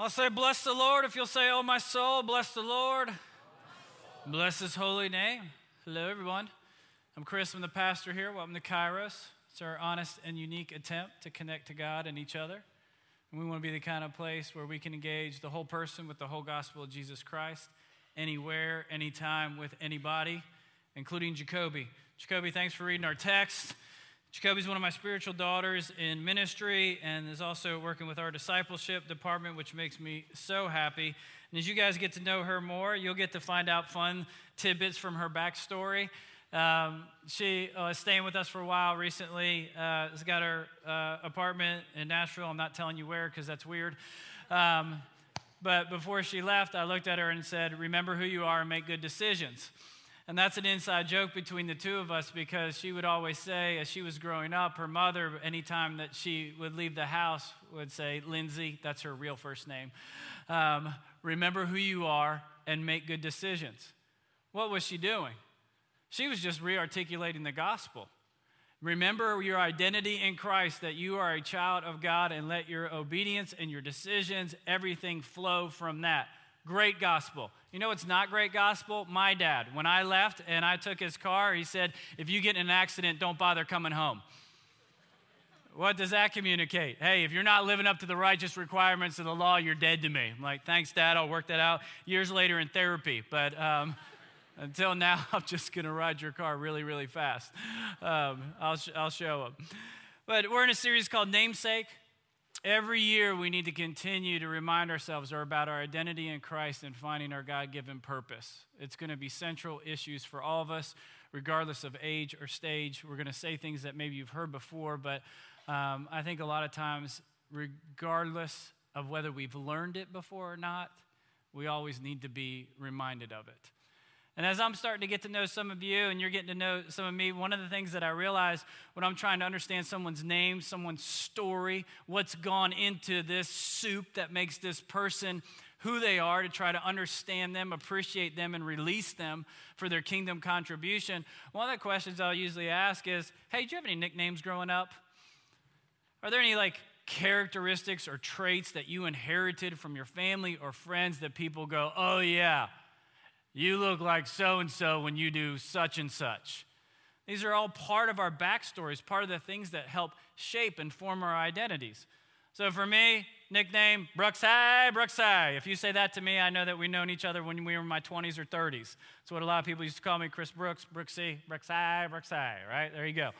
I'll say, Bless the Lord. If you'll say, Oh, my soul, bless the Lord. Bless his holy name. Hello, everyone. I'm Chris. I'm the pastor here. Welcome to Kairos. It's our honest and unique attempt to connect to God and each other. And we want to be the kind of place where we can engage the whole person with the whole gospel of Jesus Christ, anywhere, anytime, with anybody, including Jacoby. Jacoby, thanks for reading our text. Jacoby's one of my spiritual daughters in ministry and is also working with our discipleship department, which makes me so happy. And as you guys get to know her more, you'll get to find out fun tidbits from her backstory. Um, she uh, is staying with us for a while recently. Uh, has got her uh, apartment in Nashville. I'm not telling you where because that's weird. Um, but before she left, I looked at her and said, Remember who you are and make good decisions. And that's an inside joke between the two of us because she would always say, as she was growing up, her mother, anytime that she would leave the house, would say, Lindsay, that's her real first name, um, remember who you are and make good decisions. What was she doing? She was just re articulating the gospel. Remember your identity in Christ, that you are a child of God, and let your obedience and your decisions, everything flow from that. Great gospel. You know what's not great gospel? My dad. When I left and I took his car, he said, If you get in an accident, don't bother coming home. What does that communicate? Hey, if you're not living up to the righteous requirements of the law, you're dead to me. I'm like, thanks, Dad. I'll work that out years later in therapy. But um, until now, I'm just going to ride your car really, really fast. Um, I'll, sh- I'll show up. But we're in a series called Namesake. Every year, we need to continue to remind ourselves about our identity in Christ and finding our God given purpose. It's going to be central issues for all of us, regardless of age or stage. We're going to say things that maybe you've heard before, but um, I think a lot of times, regardless of whether we've learned it before or not, we always need to be reminded of it. And as I'm starting to get to know some of you and you're getting to know some of me, one of the things that I realize when I'm trying to understand someone's name, someone's story, what's gone into this soup that makes this person who they are, to try to understand them, appreciate them, and release them for their kingdom contribution, one of the questions I'll usually ask is Hey, do you have any nicknames growing up? Are there any like characteristics or traits that you inherited from your family or friends that people go, Oh, yeah? You look like so and so when you do such and such. These are all part of our backstories, part of the things that help shape and form our identities. So for me, nickname Brooks High, Brooks High. If you say that to me, I know that we've known each other when we were in my 20s or 30s. That's what a lot of people used to call me Chris Brooks, Brooksy, Brooks High, Brooks High, right? There you go.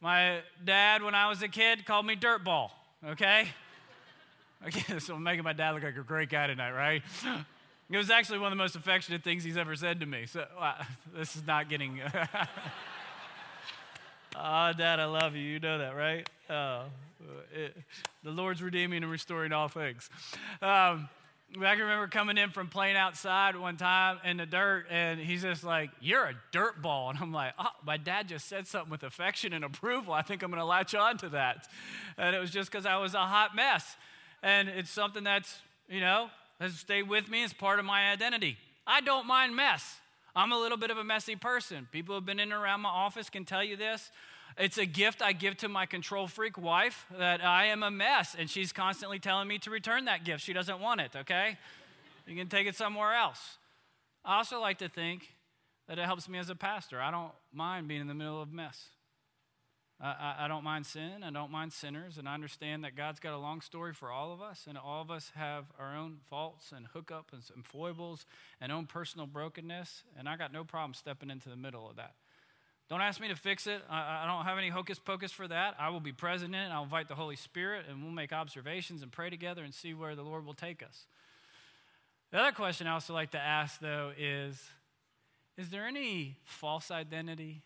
My dad, when I was a kid, called me Dirtball, okay? Okay, so I'm making my dad look like a great guy tonight, right? It was actually one of the most affectionate things he's ever said to me. So uh, this is not getting. oh, Dad, I love you. You know that, right? Uh, it, the Lord's redeeming and restoring all things. Um, I can remember coming in from playing outside one time in the dirt, and he's just like, You're a dirt ball. And I'm like, Oh, my dad just said something with affection and approval. I think I'm going to latch on to that. And it was just because I was a hot mess. And it's something that's, you know, has stayed with me as part of my identity. I don't mind mess. I'm a little bit of a messy person. People who have been in and around my office can tell you this. It's a gift I give to my control freak wife that I am a mess, and she's constantly telling me to return that gift. She doesn't want it, okay? You can take it somewhere else. I also like to think that it helps me as a pastor. I don't mind being in the middle of mess. I, I, don't mind sin. I don't mind sinners. And I understand that God's got a long story for all of us. And all of us have our own faults and hookups and foibles and own personal brokenness. And I got no problem stepping into the middle of that. Don't ask me to fix it. I, I don't have any hocus pocus for that. I will be present in it. I'll invite the Holy Spirit and we'll make observations and pray together and see where the Lord will take us. The other question I also like to ask, though, is Is there any false identity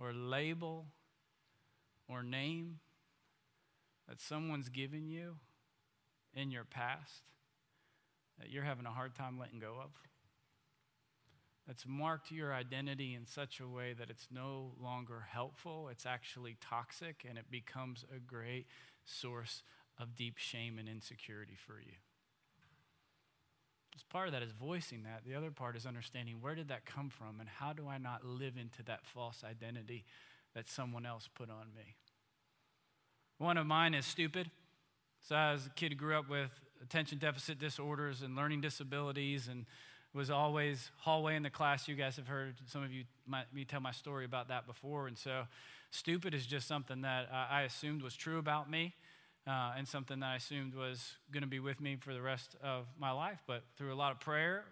or label or name that someone's given you in your past that you're having a hard time letting go of? That's marked your identity in such a way that it's no longer helpful, it's actually toxic, and it becomes a great source of deep shame and insecurity for you. As part of that is voicing that. The other part is understanding where did that come from and how do I not live into that false identity that someone else put on me. One of mine is stupid. So, I was a kid who grew up with attention deficit disorders and learning disabilities and was always hallway in the class. You guys have heard some of you might, me tell my story about that before. And so, stupid is just something that I assumed was true about me. Uh, and something that I assumed was going to be with me for the rest of my life. But through a lot of prayer,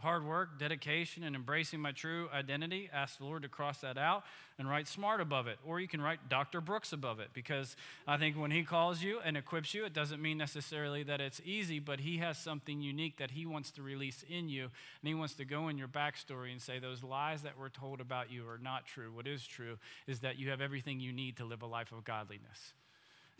hard work, dedication, and embracing my true identity, ask the Lord to cross that out and write smart above it. Or you can write Dr. Brooks above it because I think when He calls you and equips you, it doesn't mean necessarily that it's easy, but He has something unique that He wants to release in you. And He wants to go in your backstory and say, those lies that were told about you are not true. What is true is that you have everything you need to live a life of godliness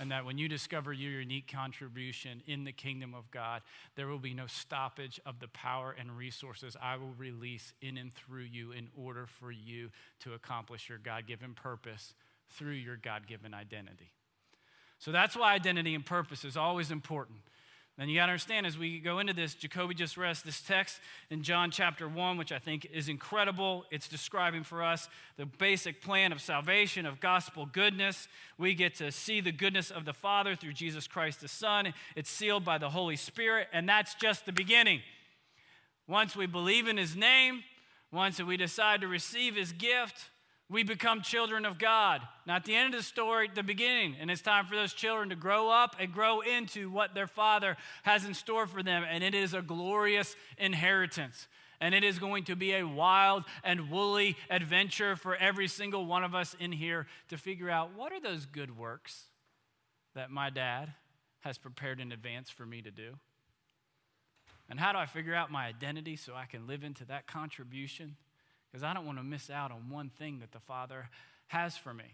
and that when you discover your unique contribution in the kingdom of God, there will be no stoppage of the power and resources I will release in and through you in order for you to accomplish your God given purpose through your God given identity. So that's why identity and purpose is always important. And you got to understand as we go into this, Jacoby just read this text in John chapter 1, which I think is incredible. It's describing for us the basic plan of salvation, of gospel goodness. We get to see the goodness of the Father through Jesus Christ the Son. It's sealed by the Holy Spirit, and that's just the beginning. Once we believe in His name, once we decide to receive His gift, we become children of God. Not the end of the story, the beginning. And it's time for those children to grow up and grow into what their father has in store for them. And it is a glorious inheritance. And it is going to be a wild and woolly adventure for every single one of us in here to figure out what are those good works that my dad has prepared in advance for me to do? And how do I figure out my identity so I can live into that contribution? Because I don't want to miss out on one thing that the Father has for me.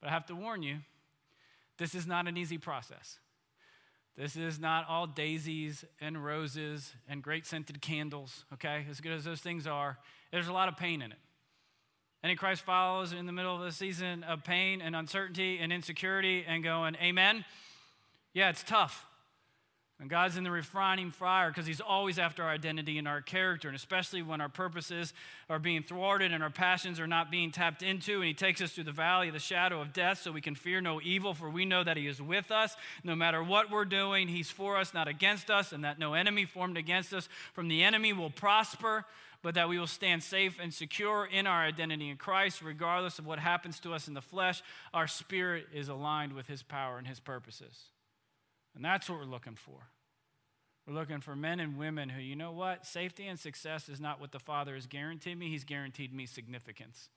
But I have to warn you, this is not an easy process. This is not all daisies and roses and great scented candles, okay? As good as those things are, there's a lot of pain in it. Any Christ follows in the middle of a season of pain and uncertainty and insecurity and going, Amen? Yeah, it's tough. And God's in the refining fire because He's always after our identity and our character, and especially when our purposes are being thwarted and our passions are not being tapped into. And He takes us through the valley of the shadow of death so we can fear no evil, for we know that He is with us. No matter what we're doing, He's for us, not against us, and that no enemy formed against us from the enemy will prosper, but that we will stand safe and secure in our identity in Christ, regardless of what happens to us in the flesh. Our spirit is aligned with His power and His purposes. And that's what we're looking for. We're looking for men and women who, you know what? Safety and success is not what the Father has guaranteed me, He's guaranteed me significance.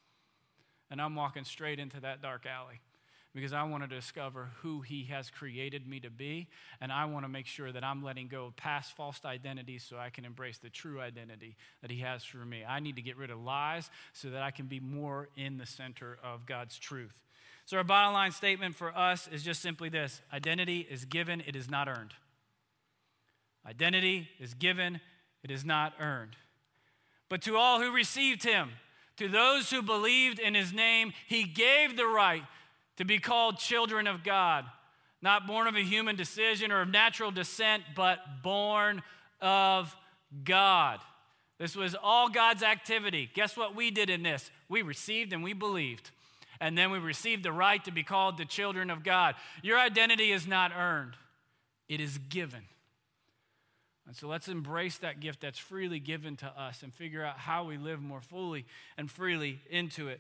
And I'm walking straight into that dark alley because I want to discover who He has created me to be. And I want to make sure that I'm letting go of past false identities so I can embrace the true identity that He has for me. I need to get rid of lies so that I can be more in the center of God's truth. So, our bottom line statement for us is just simply this identity is given, it is not earned. Identity is given, it is not earned. But to all who received him, to those who believed in his name, he gave the right to be called children of God, not born of a human decision or of natural descent, but born of God. This was all God's activity. Guess what we did in this? We received and we believed. And then we receive the right to be called the children of God. Your identity is not earned, it is given. And so let's embrace that gift that's freely given to us and figure out how we live more fully and freely into it.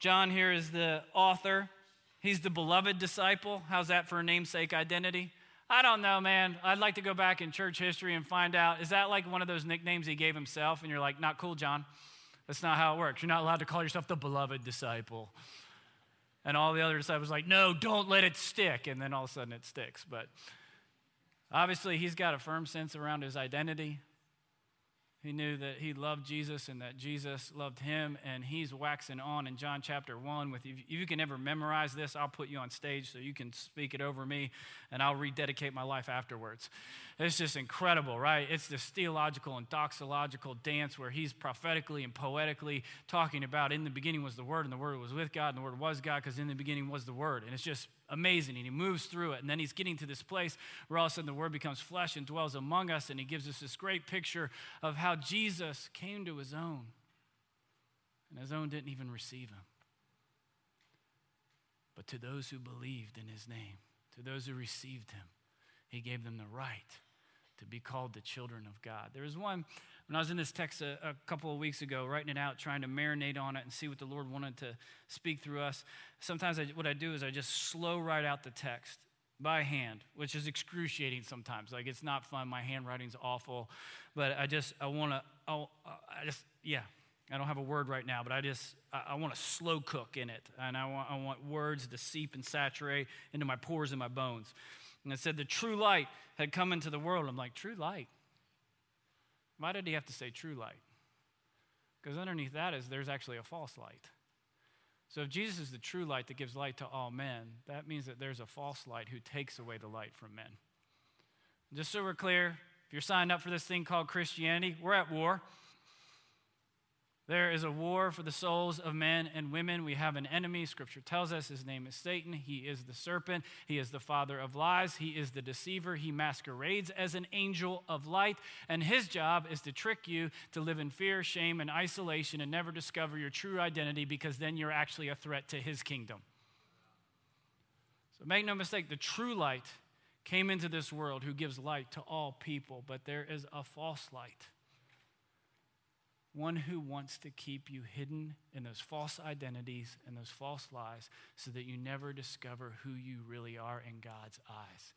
John here is the author. He's the beloved disciple. How's that for a namesake identity? I don't know, man. I'd like to go back in church history and find out is that like one of those nicknames he gave himself? And you're like, not cool, John. That's not how it works. You're not allowed to call yourself the beloved disciple. And all the other disciples like, no, don't let it stick. And then all of a sudden it sticks. But Obviously, he's got a firm sense around his identity. He knew that he loved Jesus and that Jesus loved him, and he's waxing on in John chapter 1 with. If you can ever memorize this, I'll put you on stage so you can speak it over me, and I'll rededicate my life afterwards. It's just incredible, right? It's this theological and doxological dance where he's prophetically and poetically talking about in the beginning was the Word, and the Word was with God, and the Word was God, because in the beginning was the Word. And it's just amazing. And he moves through it. And then he's getting to this place where all of a sudden the Word becomes flesh and dwells among us. And he gives us this great picture of how Jesus came to his own, and his own didn't even receive him. But to those who believed in his name, To those who received him, he gave them the right to be called the children of God. There was one, when I was in this text a, a, couple of weeks ago, writing it out, trying to marinate on it and see what the Lord wanted to speak through us. Sometimes I, what I do is I just slow write out the text by hand, which is excruciating sometimes. Like it's not fun. My handwriting's awful, but I just I want to. I just yeah. I don't have a word right now, but I just I, I want to slow cook in it, and I want I want words to seep and saturate into my pores and my bones. And it said the true light had come into the world. I'm like true light. Why did he have to say true light? Because underneath that is there's actually a false light. So if Jesus is the true light that gives light to all men, that means that there's a false light who takes away the light from men. Just so we're clear, if you're signed up for this thing called Christianity, we're at war. There is a war for the souls of men and women. We have an enemy. Scripture tells us his name is Satan. He is the serpent. He is the father of lies. He is the deceiver. He masquerades as an angel of light. And his job is to trick you to live in fear, shame, and isolation and never discover your true identity because then you're actually a threat to his kingdom. So make no mistake, the true light came into this world who gives light to all people, but there is a false light one who wants to keep you hidden in those false identities and those false lies so that you never discover who you really are in God's eyes.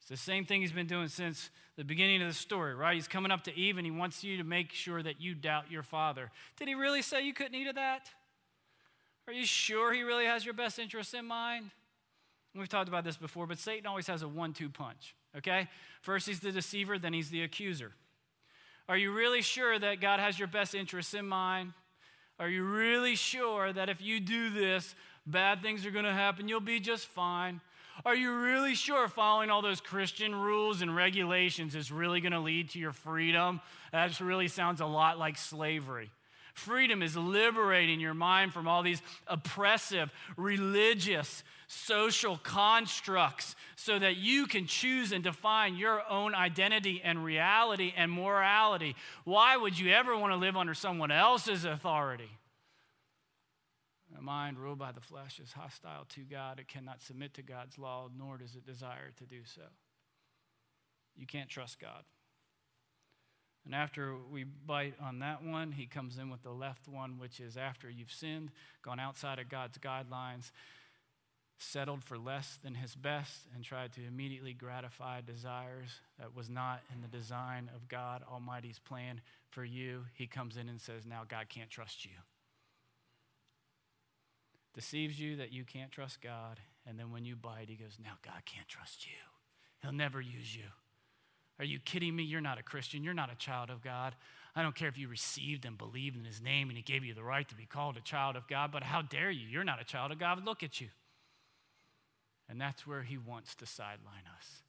It's the same thing he's been doing since the beginning of the story, right? He's coming up to Eve and he wants you to make sure that you doubt your father. Did he really say you couldn't eat of that? Are you sure he really has your best interests in mind? We've talked about this before, but Satan always has a one two punch, okay? First, he's the deceiver, then, he's the accuser. Are you really sure that God has your best interests in mind? Are you really sure that if you do this, bad things are going to happen? You'll be just fine. Are you really sure following all those Christian rules and regulations is really going to lead to your freedom? That really sounds a lot like slavery. Freedom is liberating your mind from all these oppressive, religious, social constructs so that you can choose and define your own identity and reality and morality. Why would you ever want to live under someone else's authority? A mind ruled by the flesh is hostile to God. It cannot submit to God's law, nor does it desire to do so. You can't trust God. And after we bite on that one, he comes in with the left one, which is after you've sinned, gone outside of God's guidelines, settled for less than his best, and tried to immediately gratify desires that was not in the design of God Almighty's plan for you. He comes in and says, Now God can't trust you. Deceives you that you can't trust God. And then when you bite, he goes, Now God can't trust you. He'll never use you. Are you kidding me? You're not a Christian. You're not a child of God. I don't care if you received and believed in his name and he gave you the right to be called a child of God, but how dare you? You're not a child of God. Look at you. And that's where he wants to sideline us.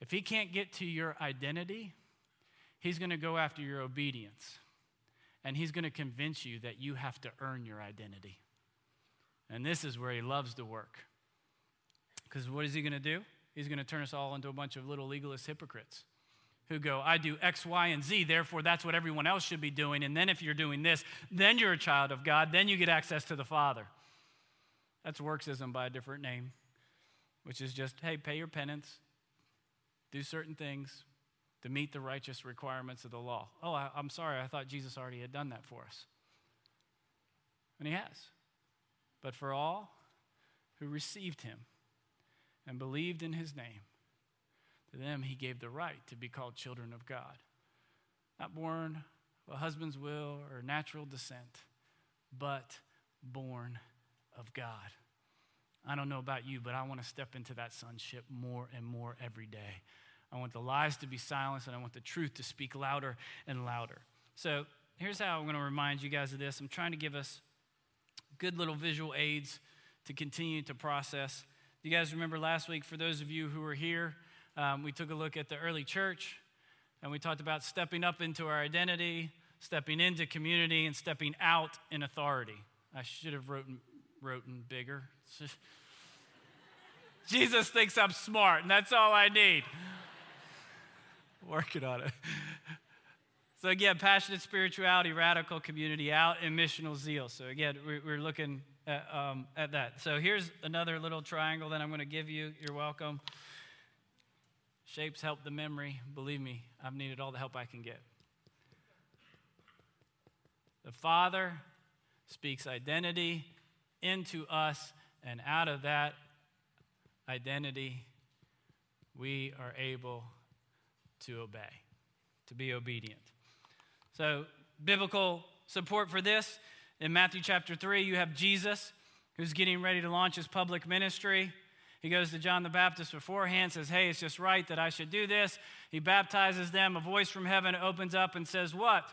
If he can't get to your identity, he's going to go after your obedience. And he's going to convince you that you have to earn your identity. And this is where he loves to work. Because what is he going to do? he's going to turn us all into a bunch of little legalist hypocrites who go, I do X, Y, and Z, therefore that's what everyone else should be doing. And then if you're doing this, then you're a child of God, then you get access to the Father. That's worksism by a different name, which is just, hey, pay your penance, do certain things to meet the righteous requirements of the law. Oh, I, am sorry, I thought Jesus already had done that for us. And he has. But for all who received him, and believed in his name, to them he gave the right to be called children of God. Not born of a husband's will or natural descent, but born of God. I don't know about you, but I want to step into that sonship more and more every day. I want the lies to be silenced, and I want the truth to speak louder and louder. So here's how I'm going to remind you guys of this. I'm trying to give us good little visual aids to continue to process you guys remember last week, for those of you who were here, um, we took a look at the early church and we talked about stepping up into our identity, stepping into community, and stepping out in authority. I should have written, written bigger. Jesus thinks I'm smart, and that's all I need. Working on it. So, again, passionate spirituality, radical community, out, and missional zeal. So, again, we're looking at, um, at that. So here's another little triangle that I'm going to give you. You're welcome. Shapes help the memory. Believe me, I've needed all the help I can get. The Father speaks identity into us, and out of that identity, we are able to obey, to be obedient. So, biblical support for this in Matthew chapter 3, you have Jesus who's getting ready to launch his public ministry. He goes to John the Baptist beforehand, says, Hey, it's just right that I should do this. He baptizes them. A voice from heaven opens up and says, What?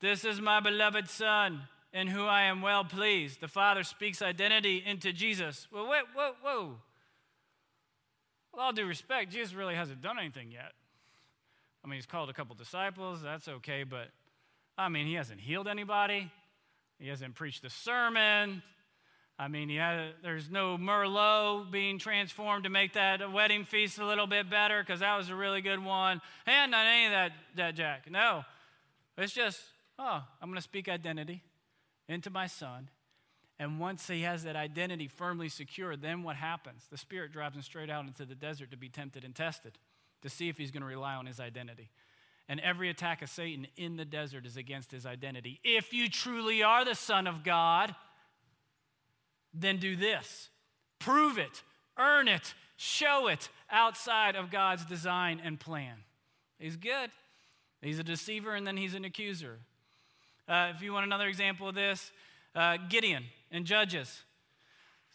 This is my beloved Son, in who I am well pleased. The Father speaks identity into Jesus. Well, wait, whoa, whoa. With all due respect, Jesus really hasn't done anything yet. I mean, he's called a couple disciples, that's okay, but I mean, he hasn't healed anybody, he hasn't preached a sermon. I mean, had, there's no Merlot being transformed to make that wedding feast a little bit better because that was a really good one. And not any of that, that Jack. No. It's just, oh, I'm going to speak identity into my son. And once he has that identity firmly secured, then what happens? The Spirit drives him straight out into the desert to be tempted and tested to see if he's going to rely on his identity. And every attack of Satan in the desert is against his identity. If you truly are the Son of God, then do this prove it, earn it, show it outside of God's design and plan. He's good. He's a deceiver and then he's an accuser. Uh, if you want another example of this, uh, Gideon in Judges.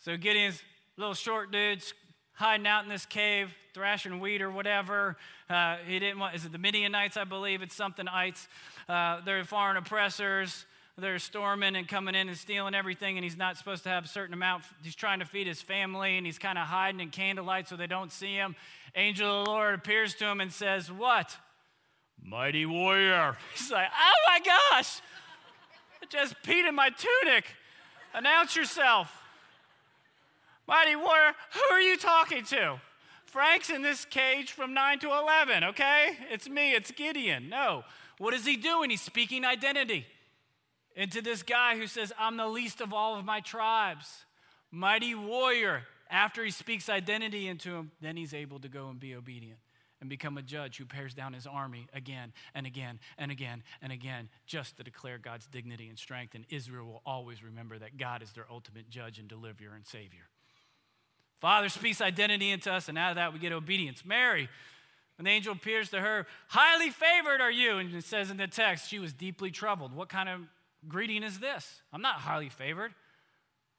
So Gideon's little short dude hiding out in this cave, thrashing wheat or whatever. Uh, he didn't want, is it the Midianites, I believe? It's something ites. Uh, they're foreign oppressors. They're storming and coming in and stealing everything, and he's not supposed to have a certain amount. He's trying to feed his family, and he's kind of hiding in candlelight so they don't see him. Angel of the Lord appears to him and says, What? Mighty warrior. He's like, Oh my gosh, just peed in my tunic. Announce yourself. Mighty warrior, who are you talking to? Frank's in this cage from 9 to 11, okay? It's me, it's Gideon. No. What is he doing? He's speaking identity into this guy who says, I'm the least of all of my tribes. Mighty warrior. After he speaks identity into him, then he's able to go and be obedient and become a judge who pares down his army again and again and again and again just to declare God's dignity and strength. And Israel will always remember that God is their ultimate judge and deliverer and savior. Father speaks identity into us, and out of that we get obedience. Mary, the angel appears to her, highly favored are you. And it says in the text, she was deeply troubled. What kind of greeting is this? I'm not highly favored.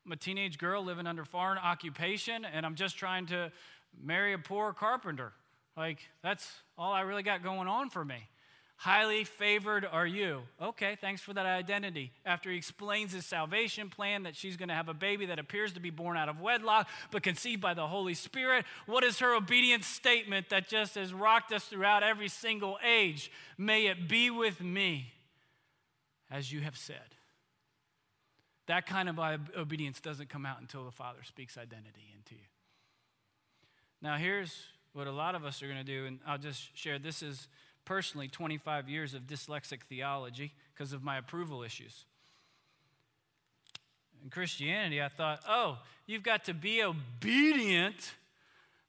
I'm a teenage girl living under foreign occupation, and I'm just trying to marry a poor carpenter. Like, that's all I really got going on for me. Highly favored are you. Okay, thanks for that identity. After he explains his salvation plan that she's going to have a baby that appears to be born out of wedlock but conceived by the Holy Spirit, what is her obedience statement that just has rocked us throughout every single age? May it be with me as you have said. That kind of obedience doesn't come out until the Father speaks identity into you. Now, here's what a lot of us are going to do, and I'll just share this is personally 25 years of dyslexic theology because of my approval issues. In Christianity, I thought, oh, you've got to be obedient,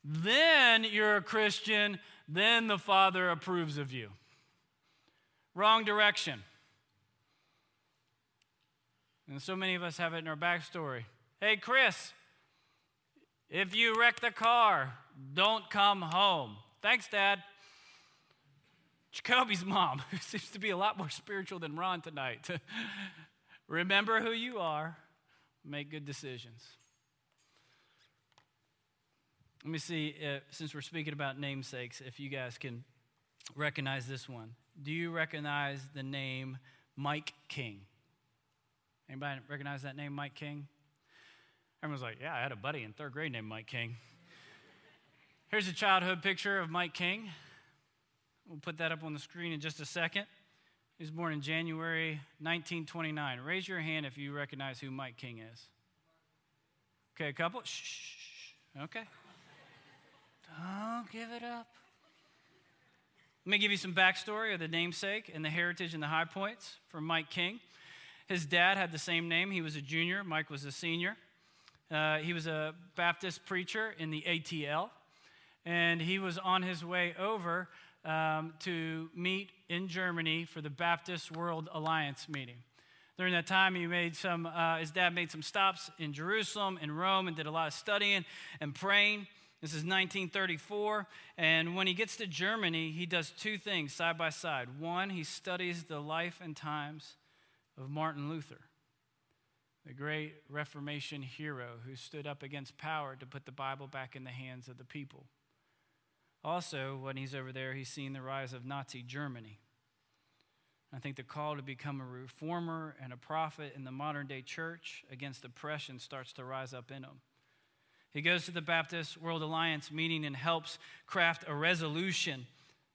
then you're a Christian, then the Father approves of you. Wrong direction. And so many of us have it in our backstory. Hey, Chris, if you wreck the car, don't come home. Thanks, Dad. Jacoby's mom, who seems to be a lot more spiritual than Ron tonight. Remember who you are, make good decisions. Let me see, uh, since we're speaking about namesakes, if you guys can recognize this one. Do you recognize the name Mike King? Anybody recognize that name, Mike King? Everyone's like, yeah, I had a buddy in third grade named Mike King. Here's a childhood picture of Mike King. We'll put that up on the screen in just a second. He was born in January 1929. Raise your hand if you recognize who Mike King is. Okay, a couple? Shh. Okay. Don't give it up. Let me give you some backstory of the namesake and the heritage and the high points for Mike King. His dad had the same name. He was a junior, Mike was a senior. Uh, he was a Baptist preacher in the ATL, and he was on his way over um, to meet in Germany for the Baptist World Alliance meeting. During that time, he made some, uh, his dad made some stops in Jerusalem and Rome and did a lot of studying and praying. This is 1934. And when he gets to Germany, he does two things side by side. One, he studies the life and times of Martin Luther, the great Reformation hero who stood up against power to put the Bible back in the hands of the people. Also, when he's over there, he's seeing the rise of Nazi Germany. I think the call to become a reformer and a prophet in the modern day church against oppression starts to rise up in him. He goes to the Baptist World Alliance meeting and helps craft a resolution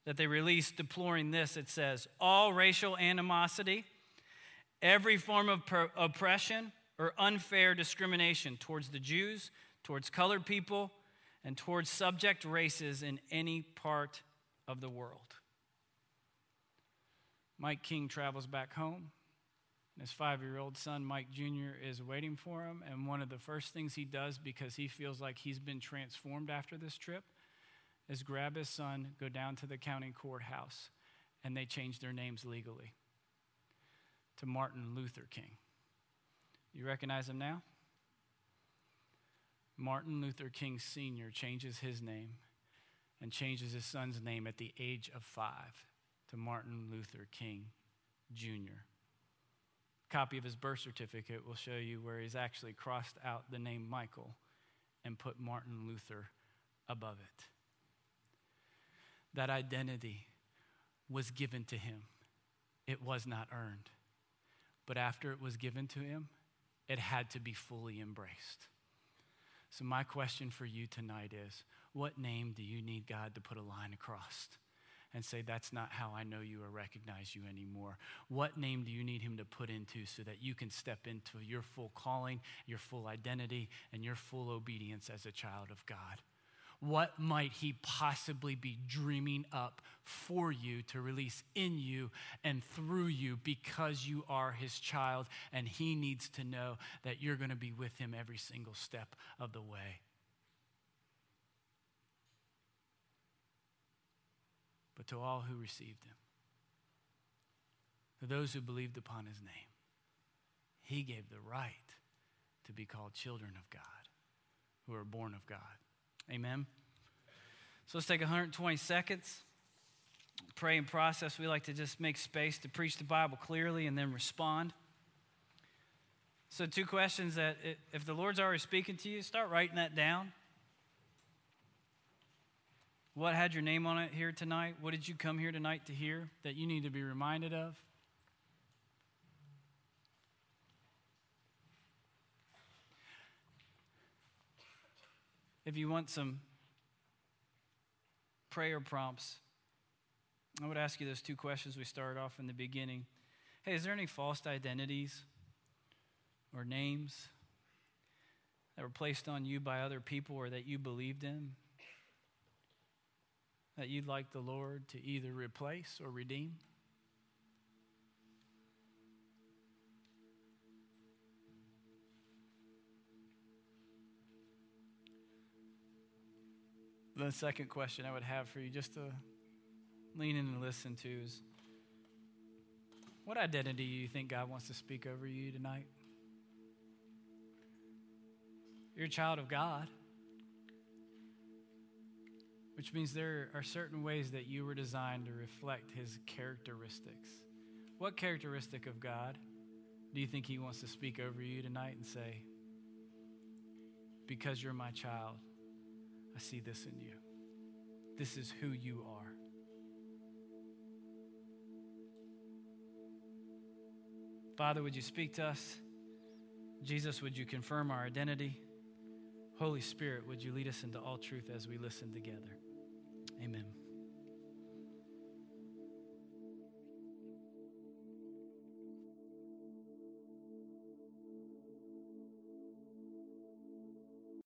that they released deploring this. It says, All racial animosity, every form of oppression or unfair discrimination towards the Jews, towards colored people, and towards subject races in any part of the world. Mike King travels back home and his five year old son, Mike Jr., is waiting for him. And one of the first things he does, because he feels like he's been transformed after this trip, is grab his son, go down to the county courthouse, and they change their names legally to Martin Luther King. You recognize him now? Martin Luther King Sr. changes his name and changes his son's name at the age of five to Martin Luther King Jr A copy of his birth certificate will show you where he's actually crossed out the name Michael and put Martin Luther above it. That identity was given to him, it was not earned. But after it was given to him, it had to be fully embraced. So, my question for you tonight is what name do you need God to put a line across? and say, That's not how I know you or recognize you anymore? What name do you need him to put into so that you can step into your full calling, your full identity, and your full obedience as a child of God? What might he possibly be dreaming up for you to release in you and through you because you are his child and he needs to know that you're going to be with him every single step of the way? but to all who received him, to those who believed upon his name. He gave the right to be called children of God, who are born of God. Amen. So let's take 120 seconds. Pray and process. We like to just make space to preach the Bible clearly and then respond. So, two questions that if the Lord's already speaking to you, start writing that down. What had your name on it here tonight? What did you come here tonight to hear that you need to be reminded of? If you want some prayer prompts, I would ask you those two questions we started off in the beginning. Hey, is there any false identities or names that were placed on you by other people or that you believed in? that you'd like the Lord to either replace or redeem? The second question I would have for you, just to lean in and listen to, is what identity do you think God wants to speak over you tonight? You're a child of God which means there are certain ways that you were designed to reflect his characteristics. What characteristic of God do you think he wants to speak over you tonight and say, Because you're my child, I see this in you? This is who you are. Father, would you speak to us? Jesus, would you confirm our identity? Holy Spirit, would you lead us into all truth as we listen together?